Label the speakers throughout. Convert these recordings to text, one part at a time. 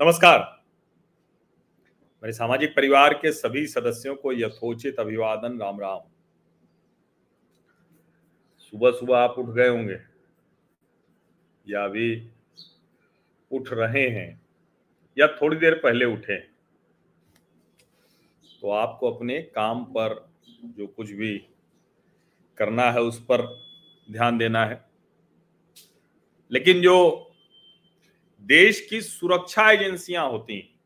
Speaker 1: नमस्कार। मेरे सामाजिक परिवार के सभी सदस्यों को यथोचित अभिवादन राम राम सुबह सुबह आप उठ गए होंगे, या अभी उठ रहे हैं, या थोड़ी देर पहले उठे तो आपको अपने काम पर जो कुछ भी करना है उस पर ध्यान देना है। लेकिन जो देश की सुरक्षा एजेंसियाँ होती हैं।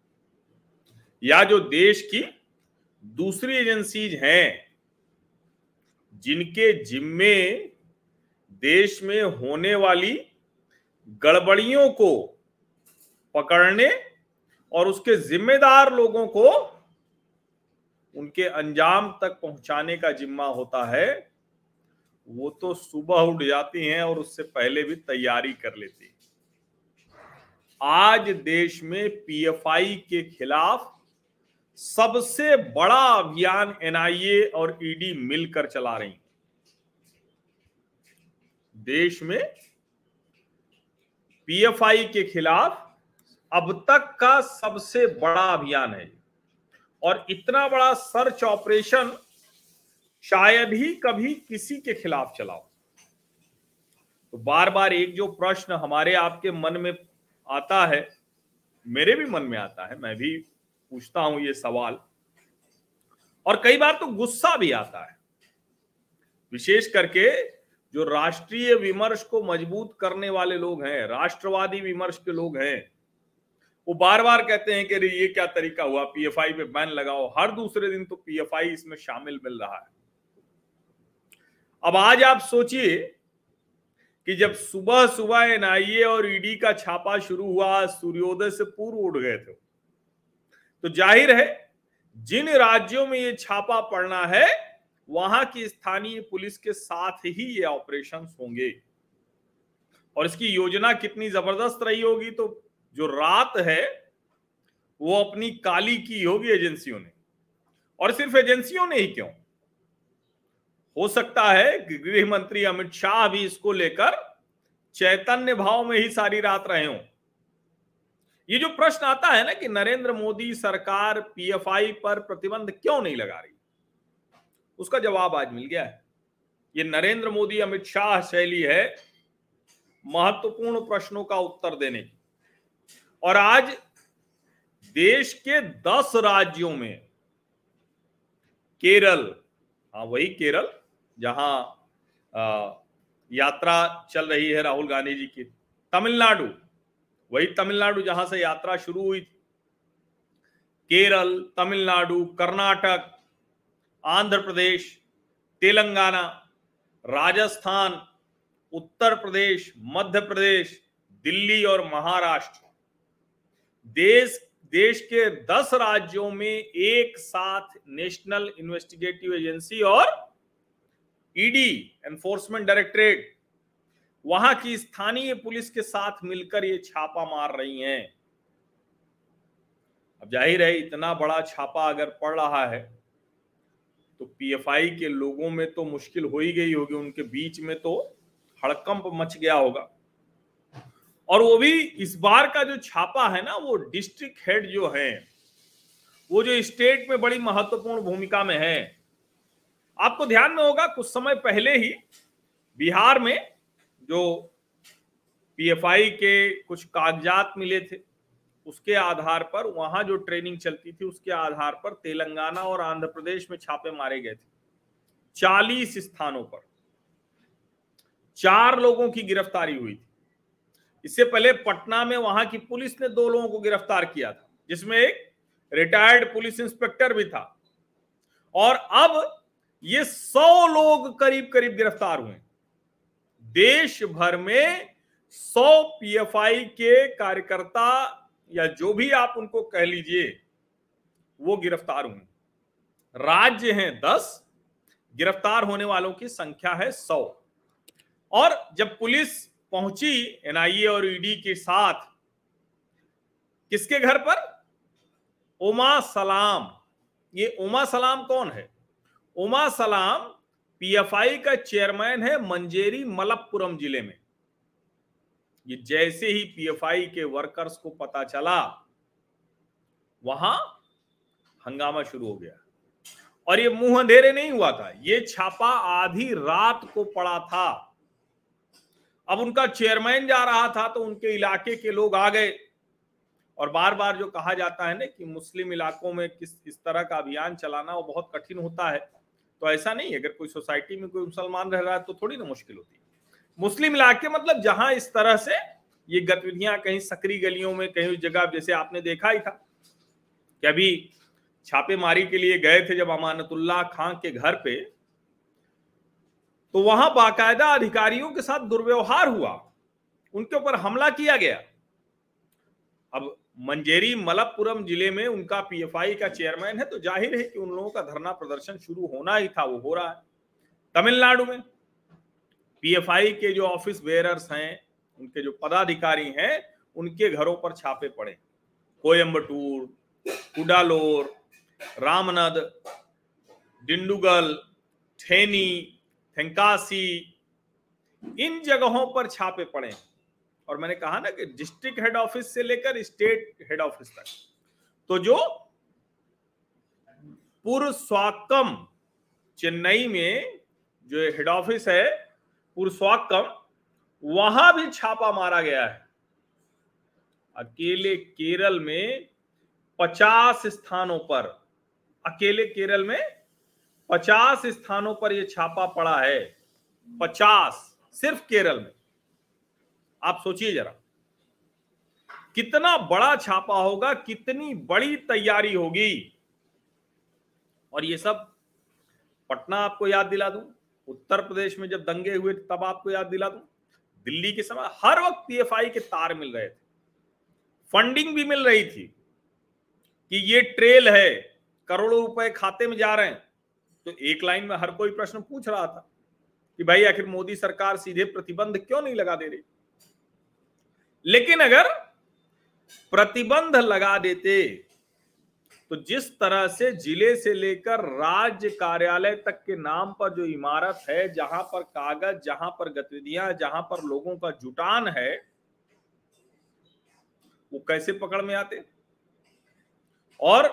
Speaker 1: या जो देश की दूसरी एजेंसीज हैं, जिनके जिम्मे देश में होने वाली गड़बड़ियों को पकड़ने और उसके जिम्मेदार लोगों को उनके अंजाम तक पहुँचाने का जिम्मा होता है, वो तो सुबह उठ जाती हैं और उससे पहले भी तैयारी कर लेती हैं। आज देश में पीएफआई के खिलाफ सबसे बड़ा अभियान एनआईए और ईडी मिलकर चला रही देश में पीएफआई के खिलाफ अब तक का सबसे बड़ा अभियान है। और इतना बड़ा सर्च ऑपरेशन शायद ही कभी किसी के खिलाफ चलाओ तो बार बार एक जो प्रश्न हमारे आपके मन में आता है, मेरे भी मन में आता है, मैं भी पूछता हूँ ये सवाल। और कई बार तो गुस्सा भी आता है। विशेष करके जो राष्ट्रीय विमर्श को मज़बूत करने वाले लोग हैं, राष्ट्रवादी विमर्श के लोग हैं, वो बार बार कहते हैं कि अरे ये क्या तरीका हुआ पीएफआई पे बैन लगाओ, हर दूसरे दिन तो पीएफआई इसमें शामिल मिल रहा है। अब आज आप सोचिए कि जब सुबह सुबह एनआईए और ईडी का छापा शुरू हुआ, सूर्योदय से पूर्व उठ गए थे। तो ज़ाहिर है, जिन राज्यों में ये छापा पड़ना है, वहाँ की स्थानीय पुलिस के साथ ही ये ऑपरेशन होंगे। और इसकी योजना कितनी ज़बरदस्त रही होगी तो जो रात है, वो अपनी काली की होगी एजेंसियों ने। और सिर्फ़ एजेंसियों ने ही क्यों? हो सकता है गृह मंत्री अमित शाह भी इसको लेकर चैतन्य भाव में ही सारी रात रहे हों। ये जो प्रश्न आता है ना कि नरेंद्र मोदी सरकार पीएफआई पर प्रतिबंध क्यों नहीं लगा रही? उसका जवाब आज मिल गया है। ये नरेंद्र मोदी अमित शाह शैली है महत्वपूर्ण प्रश्नों का उत्तर देने की। और आज देश के दस राज्यों में केरल हाँ वही केरल जहाँ यात्रा चल रही है राहुल गांधी जी की। तमिलनाडु, वही तमिलनाडु जहाँ से यात्रा शुरू हुई केरल, तमिलनाडु, कर्नाटक, आंध्र प्रदेश, तेलंगाना, राजस्थान, उत्तर प्रदेश, मध्य प्रदेश, दिल्ली और महाराष्ट्र। देश देश के दस राज्यों में एक साथ नेशनल इन्वेस्टिगेटिव एजेंसी और ईडी एनफोर्समेंट डायरेक्टरेट वहाँ की स्थानीय पुलिस के साथ मिलकर ये छापा मार रही हैं। अब ज़ाहिर है, इतना बड़ा छापा अगर पड़ रहा है तो पीएफआई के लोगों में तो मुश्किल हो ही गई होगी, उनके बीच में तो हड़कंप मच गया होगा। और वो भी इस बार का जो छापा है ना, वो डिस्ट्रिक्ट हेड जो है, वो जो स्टेट में बड़ी महत्वपूर्ण भूमिका में है आपको ध्यान में होगा, कुछ समय पहले ही बिहार में जो पीएफआई के कुछ कागजात मिले थे, उसके आधार पर, वहाँ जो ट्रेनिंग चलती थी, उसके आधार पर तेलंगाना और आंध्र प्रदेश में छापे मारे गए थे। चालीस स्थानों पर। चार लोगों की गिरफ्तारी हुई थी। इससे पहले पटना में वहाँ की पुलिस ने दो लोगों को गिरफ़्तार किया था, जिसमें एक रिटायर्ड पुलिस इंस्पेक्टर भी था। और अब ये सौ लोग करीब करीब गिरफ़्तार हुए। देश भर में सौ पीएफआई के कार्यकर्ता या जो भी आप उनको कह लीजिए, वो गिरफ़्तार हुए। राज्य हैं दस, गिरफ़्तार होने वालों की संख्या है सौ। और जब पुलिस पहुँची एनआईए और ईडी के साथ, किसके घर पर? उमा सलाम। ये उमा सलाम कौन है? उमा सलाम पीएफआई का चेयरमैन है मंजेरी मलप्पुरम ज़िले में। ये जैसे ही पीएफआई के वर्कर्स को पता चला, वहाँ हंगामा शुरू हो गया। और ये मुँह अंधेरे नहीं हुआ था, ये छापा आधी रात को पड़ा था। अब उनका चेयरमैन जा रहा था तो उनके इलाके के लोग आ गए। और बार बार जो कहा जाता है ना कि मुस्लिम इलाकों में किस इस तरह का अभियान चलाना वो बहुत कठिन होता है। तो ऐसा नहीं अगर कोई सोसाइटी में कोई मुसलमान रह रहा है तो थोड़ी ना मुश्किल होती है। मुस्लिम इलाके मतलब जहाँ इस तरह से ये गतिविधियाँ कहीं सकरी गलियों में, कहीं जगह, जैसे आपने देखा ही था कि अभी छापेमारी के लिए गए थे जब अमानतुल्लाह खां के घर पे तो वहाँ बाकायदा अधिकारियों के साथ दुर्व्यवहार हुआ। उनके ऊपर हमला किया गया। अब मंजेरी मलप्पुरम ज़िले में उनका पीएफआई का चेयरमैन है तो ज़ाहिर है कि उन लोगों का धरना प्रदर्शन शुरू होना ही था, वो हो रहा है। तमिलनाडु में पीएफआई के जो ऑफ़िस बेयरर्स हैं, उनके जो पदाधिकारी हैं, उनके घरों पर छापे पड़े। कोयम्बटूर कुडालोर, रामनद, डिंडुगल थेनी थेंकासी, इन जगहों पर छापे पड़े। और मैंने कहा ना कि डिस्ट्रिक्ट हेड ऑफ़िस से लेकर स्टेट हेड ऑफ़िस तक। तो जो पूर्व स्वाकम चेन्नई में जो हेड ऑफ़िस है पुरस्वाकम वहाँ भी छापा मारा गया है। अकेले केरल में पचास स्थानों पर, अकेले केरल में पचास स्थानों पर यह छापा पड़ा है। पचास सिर्फ़ केरल में। आप सोचिए जरा। कितना बड़ा छापा होगा, कितनी बड़ी तैयारी होगी। और ये सब पटना आपको याद दिला दूँ, उत्तर प्रदेश में जब दंगे हुए, तब आपको याद दिला दूँ, दिल्ली के समय हर वक्त पीएफआई के तार मिल रहे थे। फंडिंग भी मिल रही थी कि ये ट्रेल है, करोड़ों रुपए खाते में जा रहे हैं। तो एक लाइन में हर कोई प्रश्न पूछ रहा था कि भाई आखिर मोदी सरकार सीधे प्रतिबंध क्यों नहीं लगा दे रही? लेकिन अगर प्रतिबंध लगा देते तो जिस तरह से ज़िले से लेकर राज्य कार्यालय तक के नाम पर जो इमारत है, जहाँ पर कागज़, जहाँ पर गतिविधियाँ, जहाँ पर लोगों का जुटान है, वो कैसे पकड़ में आते? और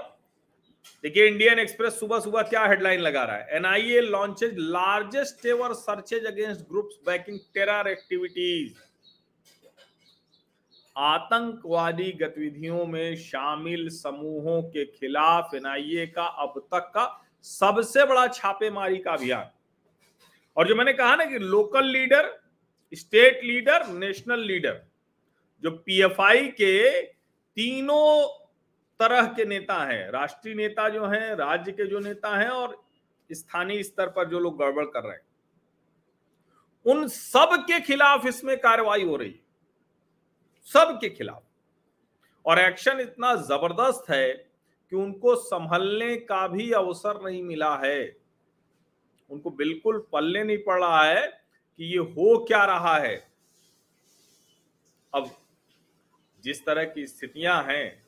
Speaker 1: देखिए, इंडियन एक्सप्रेस सुबह सुबह क्या हेडलाइन लगा रहा है? NIA launches largest ever searches against groups backing terror activities आतंकवादी गतिविधियों में शामिल समूहों के खिलाफ एनआईए का अब तक का सबसे बड़ा छापेमारी का अभियान। और जो मैंने कहा ना कि local leader, state leader, national leader, जो पीएफआई के तीनों तरह के नेता हैं, राष्ट्रीय नेता जो हैं, राज्य के जो नेता हैं और स्थानीय स्तर पर जो लोग गड़बड़ कर रहे हैं, उन सब के खिलाफ इसमें कार्रवाई हो रही है। सबके खिलाफ। और एक्शन इतना ज़बरदस्त है कि उनको संभलने का भी अवसर नहीं मिला है। उनको बिल्कुल पल्ले नहीं पड़ रहा है कि ये हो क्या रहा है। अब जिस तरह की स्थितियाँ हैं,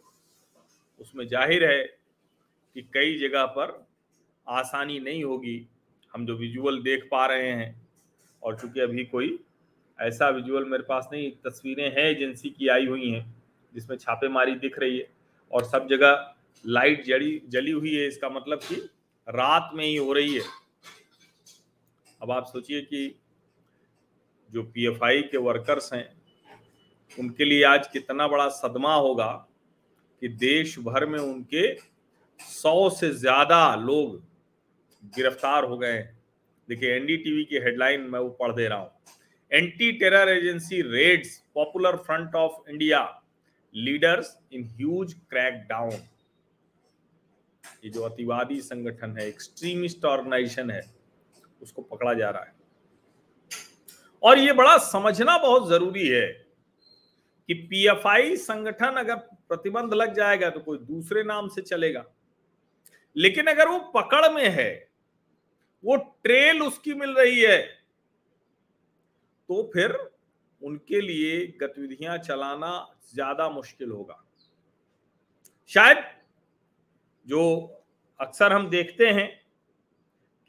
Speaker 1: उसमें ज़ाहिर है कि कई जगह पर आसानी नहीं होगी। हम जो विजुअल देख पा रहे हैं, और चूँकि अभी कोई ऐसा विजुअल मेरे पास नहीं, तस्वीरें हैं एजेंसी की आई हुई हैं, जिसमें छापेमारी दिख रही है और सब जगह लाइट जड़ी, जली हुई है, इसका मतलब कि रात में ही हो रही है। अब आप सोचिए कि जो पीएफआई के वर्कर्स हैं, उनके लिए आज कितना बड़ा सदमा होगा कि देश भर में उनके सौ से ज़्यादा लोग गिरफ़्तार हो गए देखिए एनडीटीवी की हेडलाइन मैं वो पढ़ दे रहा हूँ। Anti terror agency raids popular front of India leaders in huge crack down ये जो अतिवादी संगठन है एक्सट्रीमिस्ट ऑर्गेनाइजेशन है, उसको पकड़ा जा रहा है। और ये बड़ा समझना बहुत ज़रूरी है कि पीएफआई संगठन अगर प्रतिबंध लग जाएगा तो कोई दूसरे नाम से चलेगा। लेकिन अगर वो पकड़ में है, वो ट्रेल उसकी मिल रही है तो फिर उनके लिए गतिविधियाँ चलाना ज़्यादा मुश्किल होगा। शायद जो अक्सर हम देखते हैं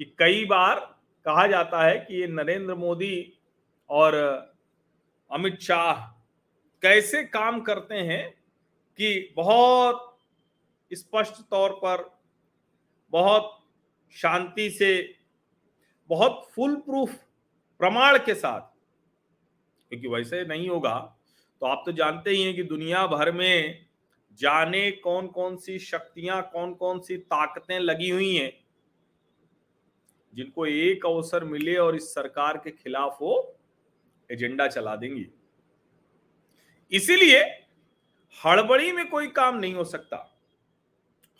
Speaker 1: कि कई बार कहा जाता है कि ये नरेंद्र मोदी और अमित शाह कैसे काम करते हैं कि बहुत स्पष्ट तौर पर, बहुत शांति से, बहुत फुल प्रूफ प्रमाण के साथ क्योंकि वैसे नहीं होगा। तो आप तो जानते ही हैं कि दुनिया भर में जाने कौन कौन सी शक्तियाँ कौन कौन सी ताकतें लगी हुई हैं, जिनको एक अवसर मिले और इस सरकार के खिलाफ वो एजेंडा चला देंगी। इसीलिए हड़बड़ी में कोई काम नहीं हो सकता।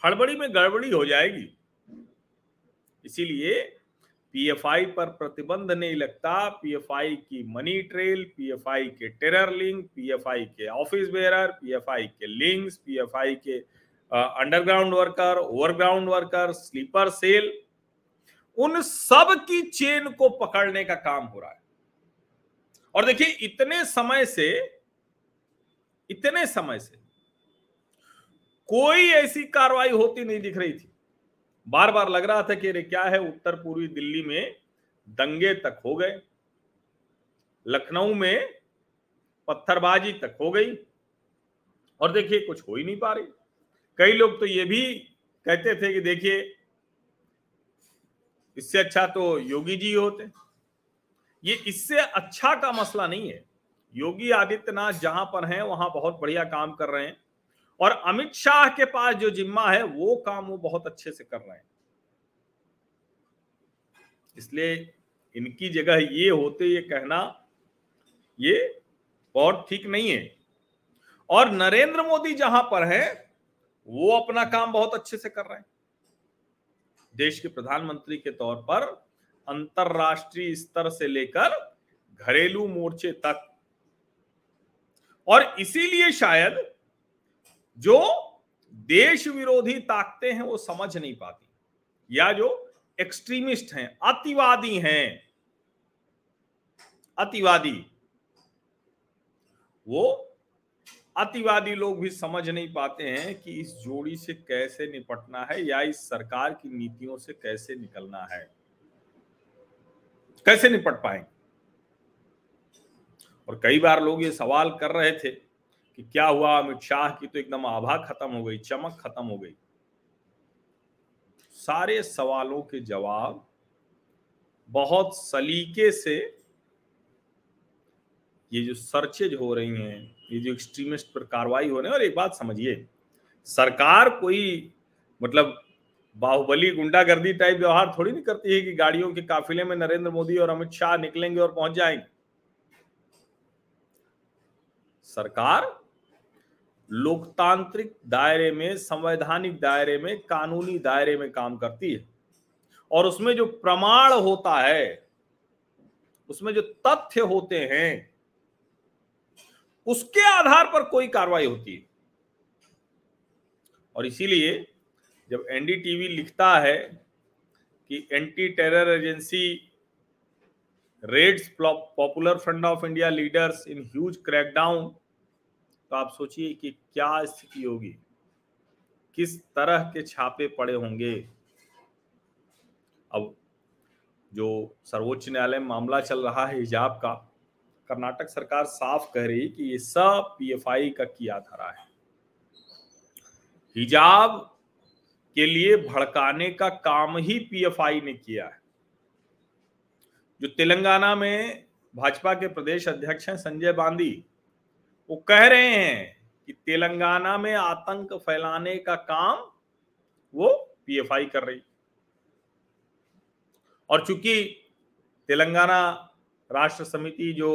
Speaker 1: हड़बड़ी में गड़बड़ी हो जाएगी। इसीलिए पीएफआई पर प्रतिबंध नहीं लगता। पीएफआई की मनी ट्रेल पीएफआई के टेरर लिंक पीएफआई के ऑफ़िस बेरर पीएफआई के लिंक्स पीएफआई के underground worker overground worker sleeper cell उन सब की चेन को पकड़ने का काम हो रहा है। और देखिए, इतने समय से, इतने समय से कोई ऐसी कार्रवाई होती नहीं दिख रही थी। बार बार लग रहा था कि अरे क्या है, उत्तर पूर्वी दिल्ली में दंगे तक हो गए। लखनऊ में पत्थरबाजी तक हो गई और देखिए कुछ हो ही नहीं पा रही। कई लोग तो ये भी कहते थे कि देखिए, इससे अच्छा तो योगी जी होते। ये इससे अच्छा का मसला नहीं है। योगी आदित्यनाथ जहाँ पर हैं, वहाँ बहुत बढ़िया काम कर रहे हैं। और अमित शाह के पास जो जिम्मा है, वो काम वो बहुत अच्छे से कर रहे हैं। इसलिए इनकी जगह ये होते ये कहना, ये बहुत ठीक नहीं है। और नरेंद्र मोदी जहाँ पर है, वो अपना काम बहुत अच्छे से कर रहे हैं। देश के प्रधानमंत्री के तौर पर अंतरराष्ट्रीय स्तर से लेकर घरेलू मोर्चे तक। और इसीलिए शायद जो देश विरोधी ताकते हैं, वो समझ नहीं पाती। या जो एक्सट्रीमिस्ट हैं, अतिवादी हैं, अतिवादी, वो अतिवादी लोग भी समझ नहीं पाते हैं कि इस जोड़ी से कैसे निपटना है या इस सरकार की नीतियों से कैसे निकलना है। कैसे निपट पाएँगे? और कई बार लोग ये सवाल कर रहे थे कि क्या हुआ? अमित शाह की तो एकदम आभा खत्म हो गई, चमक खत्म हो गई। सारे सवालों के जवाब बहुत सलीके से ये जो सर्चेज हो रही हैं, ये जो एक्सट्रीमिस्ट पर कार्रवाई हो रही है, और एक बात समझिए, सरकार कोई मतलब बाहुबली गुंडागर्दी टाइप व्यवहार थोड़ी नहीं करती है कि गाड़ियों के काफिले में नरेंद्र मोदी और अमित शाह निकलेंगे और पहुँच जाएँगे। सरकार लोकतांत्रिक दायरे में, संवैधानिक दायरे में, कानूनी दायरे में काम करती है। और उसमें जो प्रमाण होता है, उसमें जो तथ्य होते हैं, उसके आधार पर कोई कार्रवाई होती है। और इसीलिए जब एनडीटीवी लिखता है कि anti terror agency, raids popular front of India leaders in huge crackdown तो आप सोचिए कि क्या स्थिति होगी। किस तरह के छापे पड़े होंगे। अब जो सर्वोच्च न्यायालय में मामला चल रहा है हिजाब का, कर्नाटक सरकार साफ़ कह रही कि ये सब पीएफआई का किया धरा है। हिजाब के लिए भड़काने का काम ही पीएफआई ने किया है। जो तेलंगाना में भाजपा के प्रदेश अध्यक्ष हैं संजय बांदी वो कह रहे हैं कि तेलंगाना में आतंक फैलाने का काम वो पीएफआई कर रही। और चूँकि तेलंगाना राष्ट्र समिति जो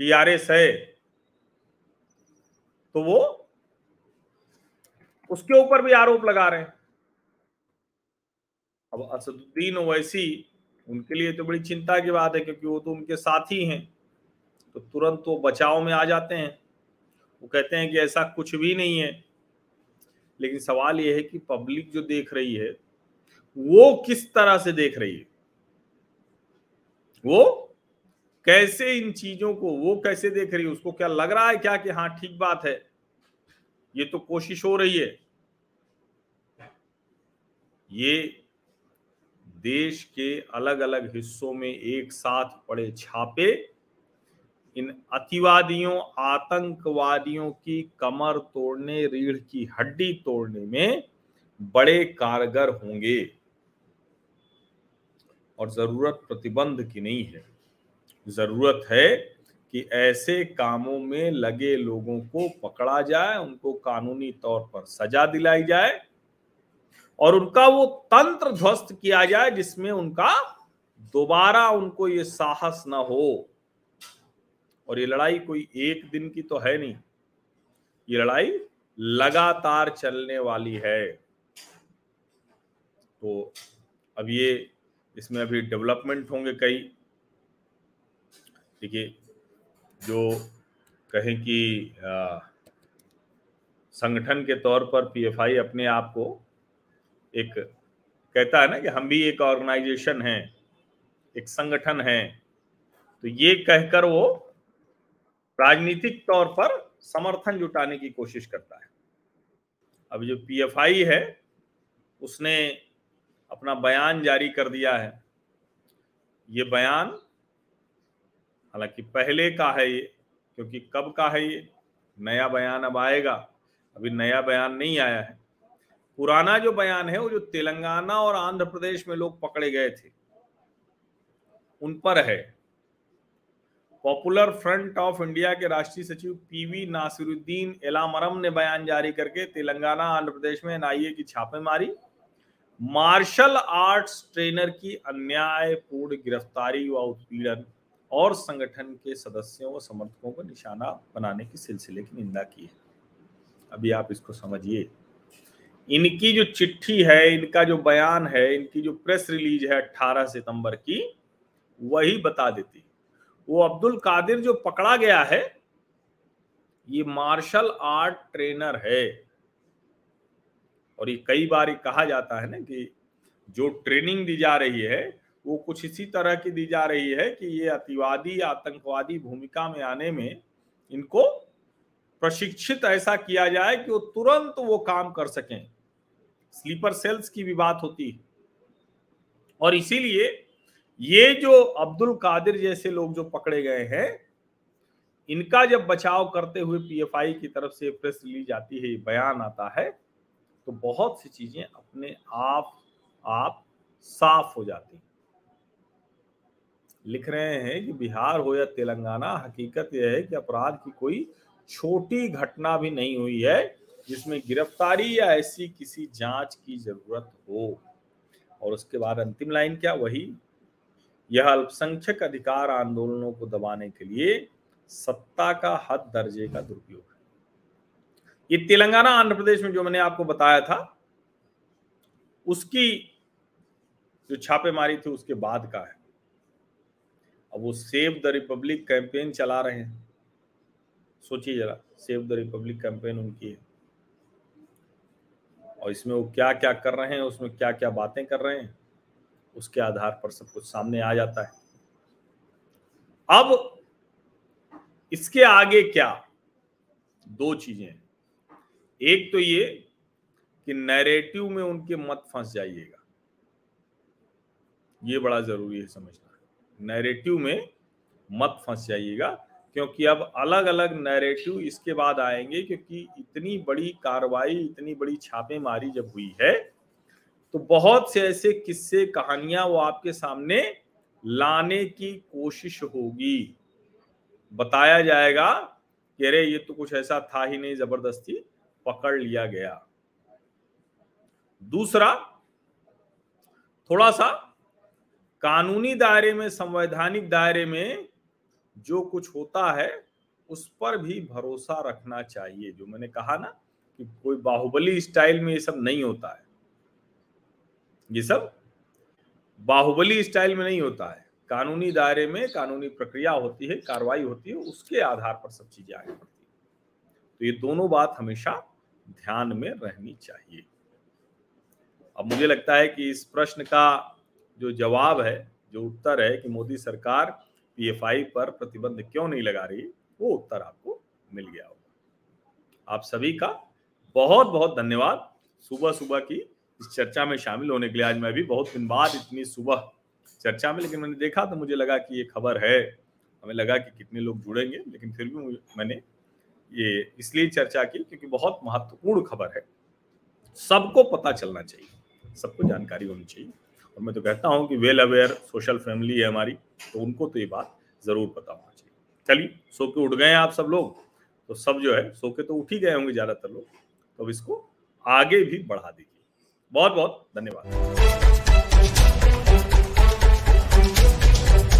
Speaker 1: टीआरएस है तो वो उसके ऊपर भी आरोप लगा रहे हैं। अब असदुद्दीन ओवैसी, उनके लिए तो बड़ी चिंता की बात है, क्योंकि वो तो उनके साथी हैं। तो तुरंत वो बचाव में आ जाते हैं। वो कहते हैं कि ऐसा कुछ भी नहीं है। लेकिन सवाल यह है कि पब्लिक जो देख रही है, वो किस तरह से देख रही है? वो कैसे इन चीज़ों को, वो कैसे देख रही है? उसको क्या लग रहा है क्या कि हाँ ठीक बात है? ये तो कोशिश हो रही है। ये देश के अलग अलग हिस्सों में एक साथ पड़े छापे इन अतिवादियों, आतंकवादियों की कमर तोड़ने, रीढ़ की हड्डी तोड़ने में बड़े कारगर होंगे। और ज़रूरत प्रतिबंध की नहीं है। ज़रूरत है कि ऐसे कामों में लगे लोगों को पकड़ा जाए, उनको कानूनी तौर पर सजा दिलाई जाए और उनका वो तंत्र ध्वस्त किया जाए जिसमें उनका दोबारा उनको ये साहस न हो। और ये लड़ाई कोई एक दिन की तो है नहीं। ये लड़ाई लगातार चलने वाली है। तो अब ये, इसमें अभी डेवलपमेंट होंगे कई। देखिए, जो कहें कि संगठन के तौर पर पीएफआई अपने आप को एक, कहता है ना कि हम भी एक ऑर्गेनाइजेशन है, एक संगठन है। तो ये कहकर वो राजनीतिक तौर पर समर्थन जुटाने की कोशिश करता है। अब जो पीएफआई है, उसने अपना बयान जारी कर दिया है। ये बयान हालाँकि पहले का है ये, क्योंकि कब का है ये? नया बयान अब आएगा। अभी नया बयान नहीं आया है। पुराना जो बयान है, वो जो तेलंगाना और आंध्र प्रदेश में लोग पकड़े गए थे, उन पर है। पॉपुलर फ्रंट ऑफ़ इंडिया के राष्ट्रीय सचिव पीवी नासिरुद्दीन एलामरम ने बयान जारी करके तेलंगाना, आंध्र प्रदेश में एनआईए की छापेमारी। मार्शल आर्ट्स ट्रेनर की अन्यायपूर्ण गिरफ्तारी व उत्पीड़न और संगठन के सदस्यों व समर्थकों को निशाना बनाने के सिलसिले की निंदा की है। अभी आप इसको समझिए। इनकी जो चिट्ठी है, इनका जो बयान है, इनकी जो प्रेस रिलीज़ है 18 सितंबर की, वही बता देती वो अब्दुल कादिर जो पकड़ा गया है, ये मार्शल आर्ट ट्रेनर है। और ये कई बार कहा जाता है ना कि जो ट्रेनिंग दी जा रही है, वो कुछ इसी तरह की दी जा रही है कि ये अतिवादी, आतंकवादी भूमिका में आने में इनको प्रशिक्षित ऐसा किया जाए कि वो तुरंत वो काम कर सकें। स्लीपर सेल्स की भी बात होती है। और इसीलिए ये जो अब्दुल कादिर जैसे लोग जो पकड़े गए हैं, इनका जब बचाव करते हुए पीएफआई की तरफ़ से प्रेस रिलीज़ आती है बयान आता है तो बहुत सी चीज़ें अपने आप आप साफ़ हो जाती हैं। लिख रहे हैं कि बिहार हो या तेलंगाना, हकीकत यह है कि अपराध की कोई छोटी घटना भी नहीं हुई है, जिसमें गिरफ्तारी या ऐसी किसी जाँच की ज़रूरत हो। और उसके बाद अंतिम लाइन क्या? वही यह अल्पसंख्यक अधिकार आंदोलनों को दबाने के लिए सत्ता का हद दर्जे का दुरुपयोग है। ये तेलंगाना, आंध्र प्रदेश में जो मैंने आपको बताया था, उसकी जो छापेमारी थी, उसके बाद का है। अब वो सेव द रिपब्लिक कैंपेन चला रहे हैं। सोचिए जरा, सेव द रिपब्लिक कैंपेन उनकी है। और इसमें वो क्या क्या कर रहे हैं, उसमें क्या क्या बातें कर रहे हैं उसके आधार पर सब कुछ सामने आ जाता है। अब इसके आगे क्या? दो चीज़ें। एक तो ये कि नैरेटिव में उनके मत फंस जाइएगा। ये बड़ा ज़रूरी है समझना। नैरेटिव में मत फंस जाइएगा, क्योंकि अब अलग अलग नैरेटिव इसके बाद आएँगे, क्योंकि इतनी बड़ी कार्रवाई, इतनी बड़ी छापेमारी जब हुई है तो बहुत से ऐसे किस्से, कहानियाँ वो आपके सामने लाने की कोशिश होगी। बताया जाएगा कि अरे, ये तो कुछ ऐसा था ही नहीं, ज़बरदस्ती पकड़ लिया गया। दूसरा, थोड़ा सा कानूनी दायरे में, संवैधानिक दायरे में जो कुछ होता है, उस पर भी भरोसा रखना चाहिए। जो मैंने कहा ना कि कोई बाहुबली स्टाइल में ये सब नहीं होता है। ये सब बाहुबली स्टाइल में नहीं होता है। कानूनी दायरे में कानूनी प्रक्रिया होती है, कार्रवाई होती है, उसके आधार पर सब चीज़ें आगे बढ़ती है। तो ये दोनों बात हमेशा ध्यान में रहनी चाहिए। अब मुझे लगता है कि इस प्रश्न का जो जवाब है, जो उत्तर है कि मोदी सरकार पीएफआई पर प्रतिबंध क्यों नहीं लगा रही, वो उत्तर आपको मिल गया होगा। आप सभी का बहुत बहुत धन्यवाद। सुबह सुबह की इस चर्चा में शामिल होने के लिए आज मैं भी बहुत दिन बाद इतनी सुबह चर्चा में, लेकिन मैंने देखा तो मुझे लगा कि ये खबर है। हमें लगा कि कितने लोग जुड़ेंगे, लेकिन फिर भी मैंने ये इसलिए चर्चा की क्योंकि बहुत महत्वपूर्ण खबर है। सबको पता चलना चाहिए, सबको जानकारी होनी चाहिए। और मैं तो कहता हूँ कि वेल अवेयर सोशल फैमिली है हमारी तो उनको तो ये बात ज़रूर पता होना चाहिए। चलिए, सो के उठ गए आप सब लोग तो सब जो है सो के तो उठ ही गए होंगे ज़्यादातर लोग तो इसको आगे भी बढ़ा दीजिए। बहुत बहुत धन्यवाद।